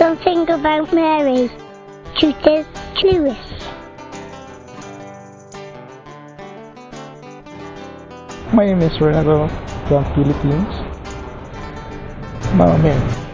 Something about Mary. Tutors Clueless. My name is Renato from Philippines. Mama Mary.